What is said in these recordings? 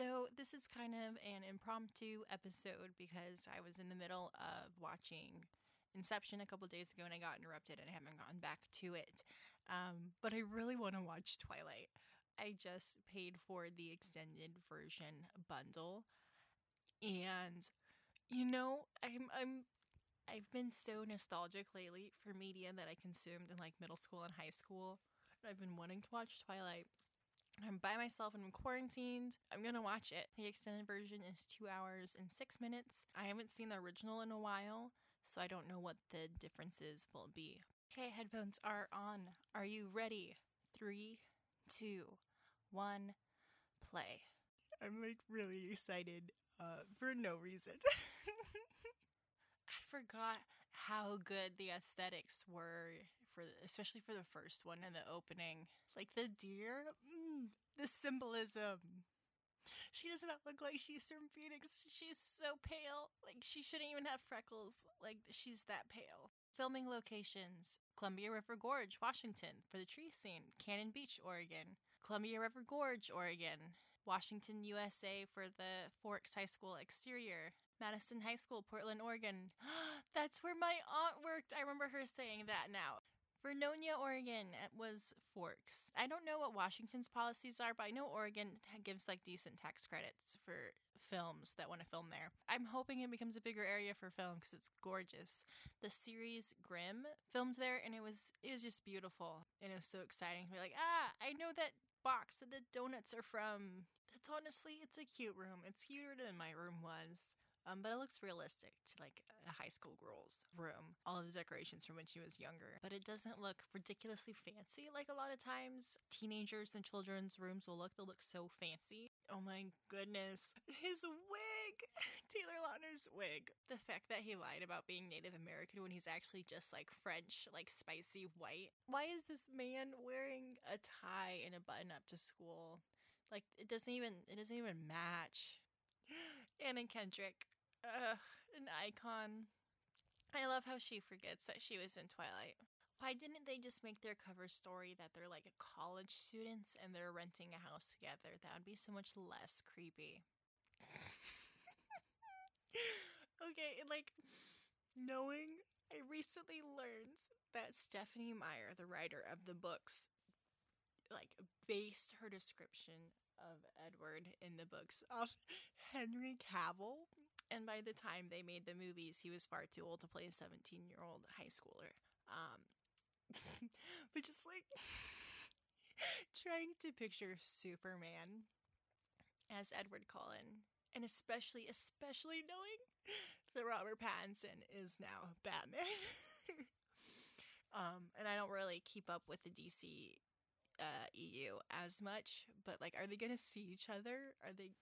So, this is kind of an impromptu episode because I was in the middle of watching Inception a couple days ago and I got interrupted and I haven't gotten back to it. Um, but I really want to watch Twilight. I just paid for the extended version bundle. And you know, I'm I'm I've been so nostalgic lately for media that I consumed in like middle school and high school. I've been wanting to watch Twilight. I'm by myself and I'm quarantined. I'm gonna watch it. The extended version is two hours and six minutes. I haven't seen the original in a while, so I don't know what the differences will be. Okay, headphones are on. Are you ready? Three, two, one, play. I'm like really excited uh, for no reason. I forgot how good the aesthetics were for especially for the first one in the opening. Like the deer, mm, the symbolism. She does not look like she's from Phoenix. She's so pale. Like she shouldn't even have freckles. Like she's that pale. Filming locations Columbia River Gorge, Washington, for the tree scene, Cannon Beach, Oregon, Columbia River Gorge, Oregon, Washington, USA, for the Forks High School exterior, Madison High School, Portland, Oregon. That's where my aunt worked. I remember her saying that now. Vernonia, Oregon it was Forks. I don't know what Washington's policies are, but I know Oregon gives like decent tax credits for films that want to film there. I'm hoping it becomes a bigger area for film because it's gorgeous. The series Grimm filmed there, and it was it was just beautiful, and it was so exciting to be like, ah, I know that box that the donuts are from. That's honestly, it's a cute room. It's cuter than my room was. Um, but it looks realistic to like a high school girl's room. All of the decorations from when she was younger. But it doesn't look ridiculously fancy like a lot of times teenagers and children's rooms will look. They'll look so fancy. Oh my goodness. His wig! Taylor Lautner's wig. The fact that he lied about being Native American when he's actually just like French, like spicy white. Why is this man wearing a tie and a button up to school? Like it doesn't even it doesn't even match. Anna Kendrick, uh, an icon. I love how she forgets that she was in Twilight. Why didn't they just make their cover story that they're like college students and they're renting a house together? That would be so much less creepy. okay, like knowing I recently learned that Stephenie Meyer, the writer of the books, like based her description of Edward in the books off Henry Cavill. And by the time they made the movies, he was far too old to play a 17 year old high schooler. Um, but just like trying to picture Superman as Edward Cullen, and especially, especially knowing that Robert Pattinson is now Batman. um, and I don't really keep up with the DC uh, EU as much, but like, are they going to see each other? Are they?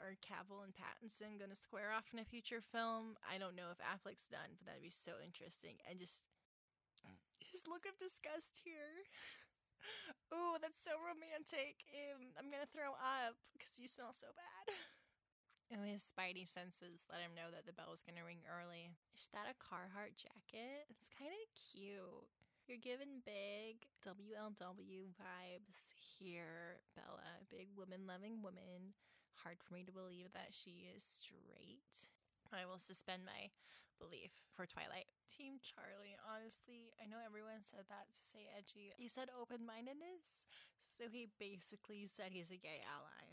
Are Cavill and Pattinson going to square off in a future film? I don't know if Affleck's done, but that'd be so interesting. And just his look of disgust here. Oh, that's so romantic. Um, I'm gonna throw up because you smell so bad. Oh, his spidey senses let him know that the bell was gonna ring early. Is that a Carhartt jacket? It's kind of cute. You're giving big WLW vibes here, Bella. Big woman loving woman. Hard for me to believe that she is straight. I will suspend my belief for Twilight. Team Charlie, honestly, I know everyone said that to say edgy. He said open mindedness, so he basically said he's a gay ally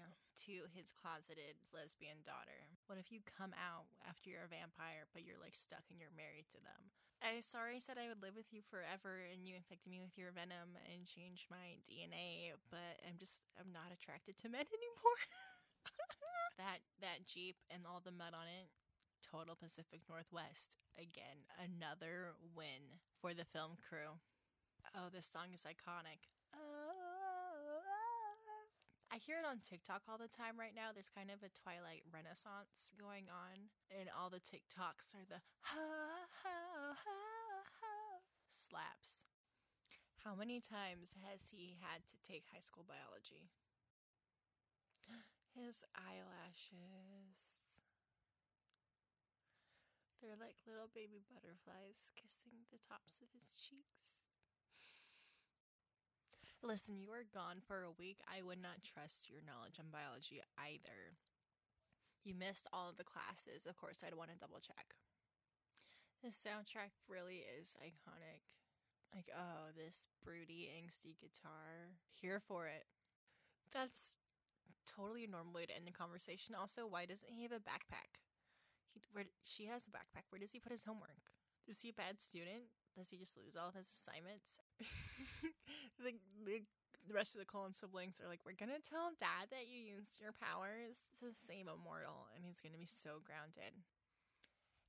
to his closeted lesbian daughter. What if you come out after you're a vampire, but you're like stuck and you're married to them? I sorry said I would live with you forever and you infected me with your venom and changed my DNA, but I'm just, I'm not attracted to men anymore. that that Jeep and all the mud on it Total Pacific Northwest. Again, another win for the film crew. Oh, this song is iconic. Oh, I hear it on TikTok all the time right now. There's kind of a Twilight renaissance going on, and all the TikToks are the ha ha ha slaps. How many times has he had to take high school biology? His eyelashes. They're like little baby butterflies kissing the tops of his cheeks. Listen, you were gone for a week. I would not trust your knowledge on biology either. You missed all of the classes. Of course, I'd want to double check. The soundtrack really is iconic. Like, oh, this broody, angsty guitar. Here for it. That's totally a normal way to end the conversation. Also, why doesn't he have a backpack? He, where she has a backpack. Where does he put his homework? Is he a bad student? Does he just lose all of his assignments? the, the the rest of the Cullen siblings are like, we're gonna tell dad that you used your powers to save Immortal, and he's gonna be so grounded.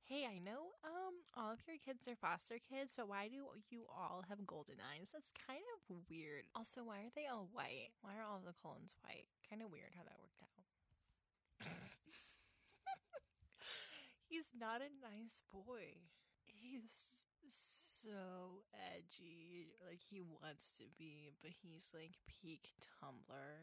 Hey, I know um all of your kids are foster kids, but why do you all have golden eyes? That's kind of weird. Also, why are they all white? Why are all of the Cullens white? Kind of weird how that worked out. he's not a nice boy. He's so edgy. Like he wants to be, but he's like peak Tumblr.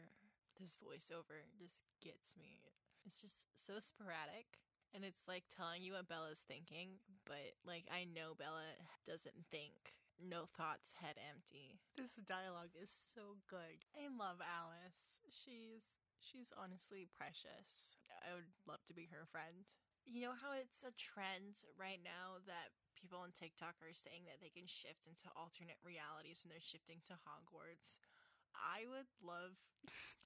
This voiceover just gets me. It's just so sporadic. And it's like telling you what Bella's thinking, but like I know Bella doesn't think. No thoughts, head empty. This dialogue is so good. I love Alice. She's she's honestly precious. I would love to be her friend. You know how it's a trend right now that people on TikTok are saying that they can shift into alternate realities and they're shifting to Hogwarts. I would love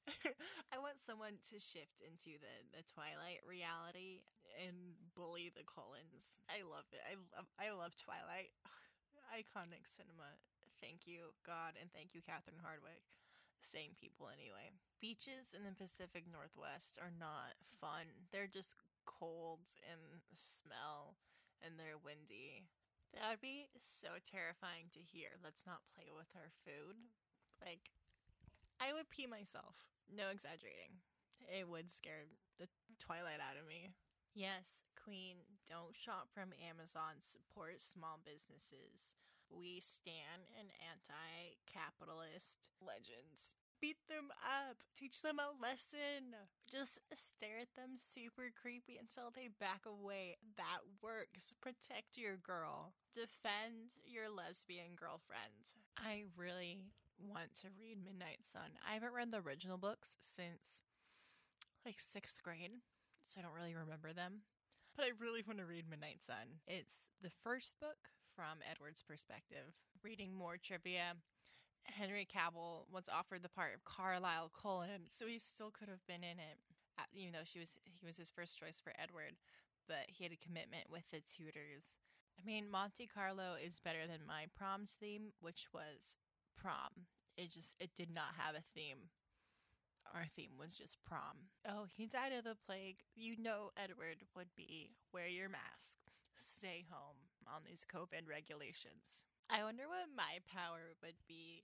I want someone to shift into the the Twilight reality and bully the Cullens. I love it. I love I love Twilight. Iconic cinema. Thank you, God, and thank you, Catherine Hardwicke. Same people anyway. Beaches in the Pacific Northwest are not fun. They're just cold and smell and they're windy. That would be so terrifying to hear. Let's not play with our food. Like, I would pee myself. No exaggerating. It would scare the twilight out of me. Yes, Queen, don't shop from Amazon. Support small businesses. We stand an anti capitalist legend beat them up, teach them a lesson. Just stare at them super creepy until they back away. That works. Protect your girl. Defend your lesbian girlfriend. I really want to read Midnight Sun. I haven't read the original books since like sixth grade, so I don't really remember them. But I really want to read Midnight Sun. It's the first book from Edward's perspective. Reading more trivia, Henry Cavill was offered the part of Carlisle Cullen, so he still could have been in it, uh, even though she was he was his first choice for Edward, but he had a commitment with the Tudors. I mean, Monte Carlo is better than my prom's theme, which was prom. It just it did not have a theme. Our theme was just prom. Oh, he died of the plague. You know Edward would be wear your mask, stay home on these COVID regulations. I wonder what my power would be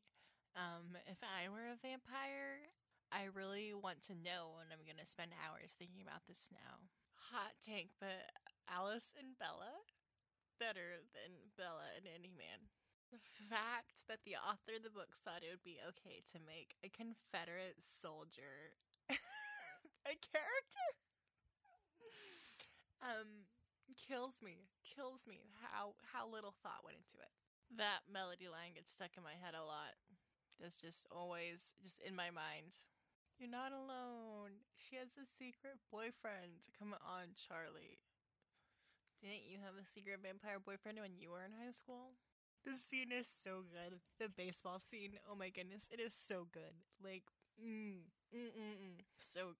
um, if I were a vampire. I really want to know, and I'm gonna spend hours thinking about this now. Hot take, but Alice and Bella better than Bella and any man. The fact that the author of the books thought it would be okay to make a Confederate soldier a character um kills me kills me how how little thought went into it that melody line gets stuck in my head a lot. That's just always just in my mind. You're not alone. She has a secret boyfriend. Come on, Charlie. Didn't you have a secret vampire boyfriend when you were in high school? This scene is so good. The baseball scene, oh my goodness, it is so good. Like, mm, mm, mm, mm. So,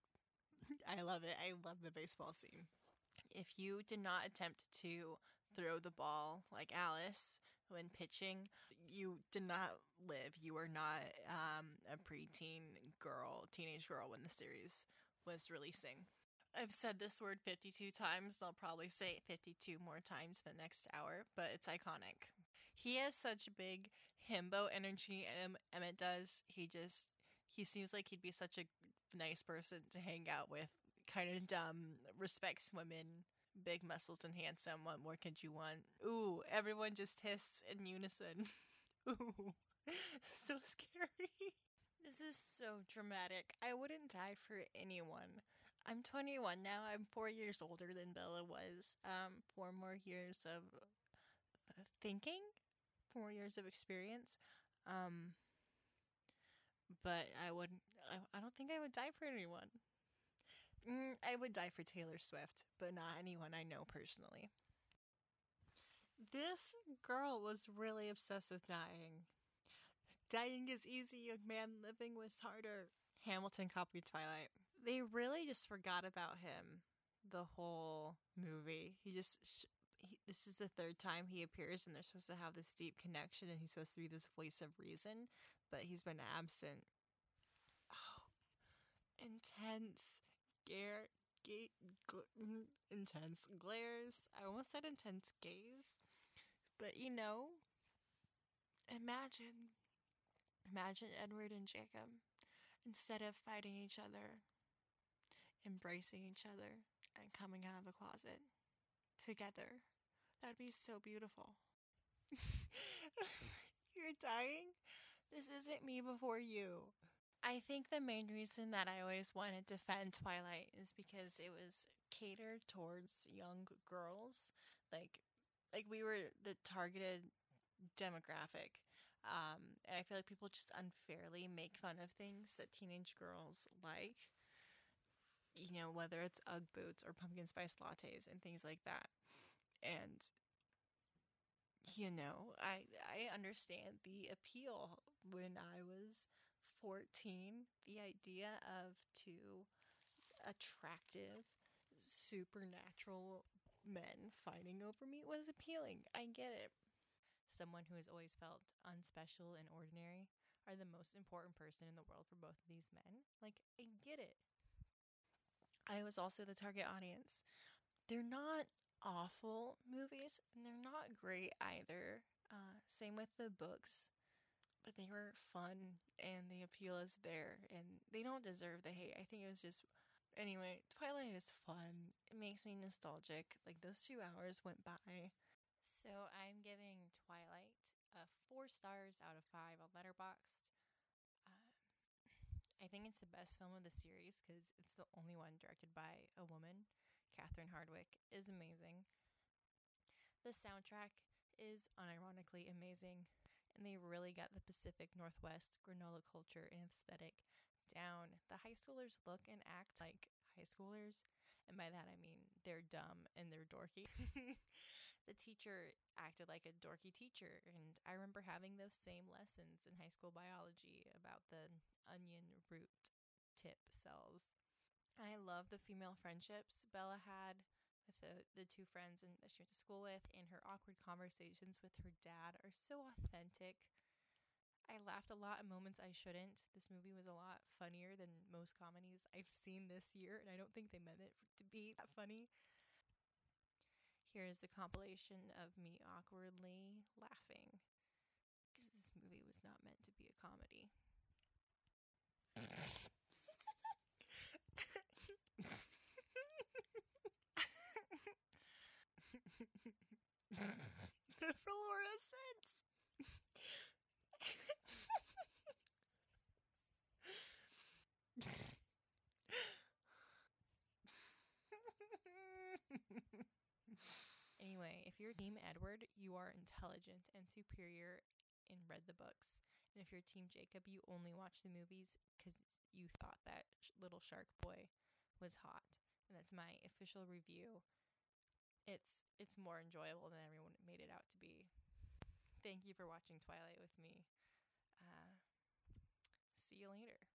I love it. I love the baseball scene. If you did not attempt to throw the ball like Alice, when pitching, you did not live. You were not um, a preteen girl, teenage girl when the series was releasing. I've said this word 52 times. I'll probably say it 52 more times the next hour, but it's iconic. He has such big himbo energy, and Emmett does. He just, he seems like he'd be such a nice person to hang out with. Kind of dumb, respects women, big muscles and handsome. What more could you want? Ooh, everyone just hissed in unison. Ooh, so scary. This is so dramatic. I wouldn't die for anyone. I'm 21 now. I'm four years older than Bella was. Um, four more years of thinking, four years of experience. Um, but I wouldn't. I, I don't think I would die for anyone. Mm, I would die for Taylor Swift, but not anyone I know personally. This girl was really obsessed with dying. Dying is easy, young man. Living was harder. Hamilton copied Twilight. They really just forgot about him the whole movie. He just. Sh- he, this is the third time he appears, and they're supposed to have this deep connection, and he's supposed to be this voice of reason, but he's been absent. Oh, intense gl- intense glares. I almost said intense gaze, but you know, imagine, imagine Edward and Jacob instead of fighting each other, embracing each other, and coming out of the closet together. That'd be so beautiful. You're dying? This isn't me before you. I think the main reason that I always wanted to defend Twilight is because it was catered towards young girls. Like like we were the targeted demographic. Um, and I feel like people just unfairly make fun of things that teenage girls like. You know, whether it's Ugg boots or pumpkin spice lattes and things like that. And you know, I I understand the appeal when I was 14, the idea of two attractive supernatural men fighting over me was appealing. I get it. Someone who has always felt unspecial and ordinary are the most important person in the world for both of these men. Like, I get it. I was also the target audience. They're not awful movies, and they're not great either. Uh, same with the books, but they were fun, and the appeal is there, and they don't deserve the hate. I think it was just. Anyway, Twilight is fun. It makes me nostalgic. Like, those two hours went by. So, I'm giving Twilight a four stars out of five on Letterboxd. Uh, I think it's the best film of the series because it's the only one directed by a woman. Catherine Hardwicke is amazing. The soundtrack is unironically amazing, and they really got the Pacific Northwest granola culture and aesthetic down. The high schoolers look and act like high schoolers, and by that I mean they're dumb and they're dorky. the teacher acted like a dorky teacher, and I remember having those same lessons in high school biology about the onion root tip cells. I love the female friendships Bella had with the, the two friends and that she went to school with, and her awkward conversations with her dad are so authentic. I laughed a lot at moments I shouldn't. This movie was a lot funnier than most comedies I've seen this year, and I don't think they meant it to be that funny. Here is the compilation of me awkwardly laughing because this movie was not meant to be a comedy. the fluorescence. anyway, if you're Team Edward, you are intelligent and superior and read the books. And if you're Team Jacob, you only watch the movies because you thought that little shark boy was hot. And that's my official review it's it's more enjoyable than everyone made it out to be. Thank you for watching Twilight with me. Uh, see you later.